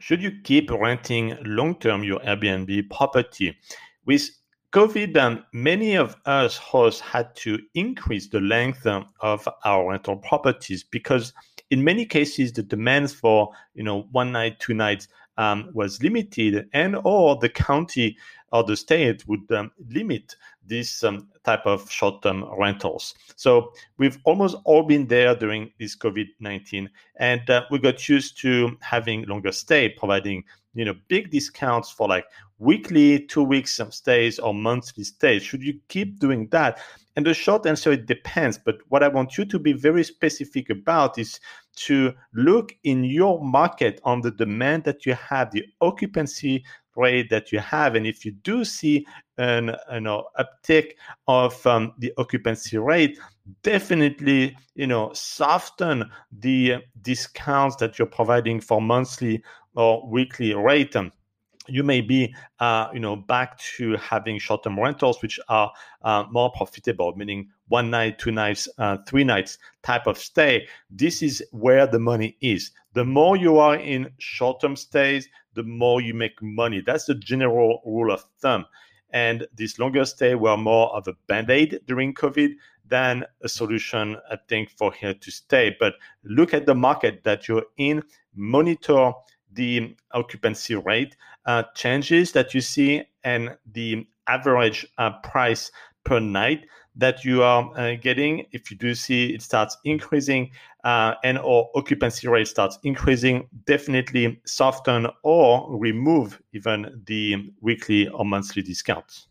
should you keep renting long term your Airbnb property? With COVID, um, many of us hosts had to increase the length um, of our rental properties because in many cases the demands for you know one night, two nights um, was limited, and or the county or the state would um, limit this um, type of short-term rentals. So we've almost all been there during this COVID-19, and uh, we got used to having longer stay, providing you know big discounts for like weekly, two weeks stays or monthly stays. Should you keep doing that? And the short answer it depends. But what I want you to be very specific about is to look in your market on the demand that you have, the occupancy rate that you have. And if you do see an you know uptick of um, the occupancy rate, definitely you know soften the discounts that you're providing for monthly or weekly rate. Um, you may be uh, you know back to having short-term rentals which are uh, more profitable meaning one night two nights uh, three nights type of stay this is where the money is the more you are in short-term stays the more you make money. That's the general rule of thumb. And this longer stay were more of a band-aid during covid than a solution i think for here to stay. But look at the market that you're in. Monitor the occupancy rate uh, changes that you see and the average uh, price per night that you are uh, getting. If you do see it starts increasing uh, and or occupancy rate starts increasing definitely soften or remove even the weekly or monthly discounts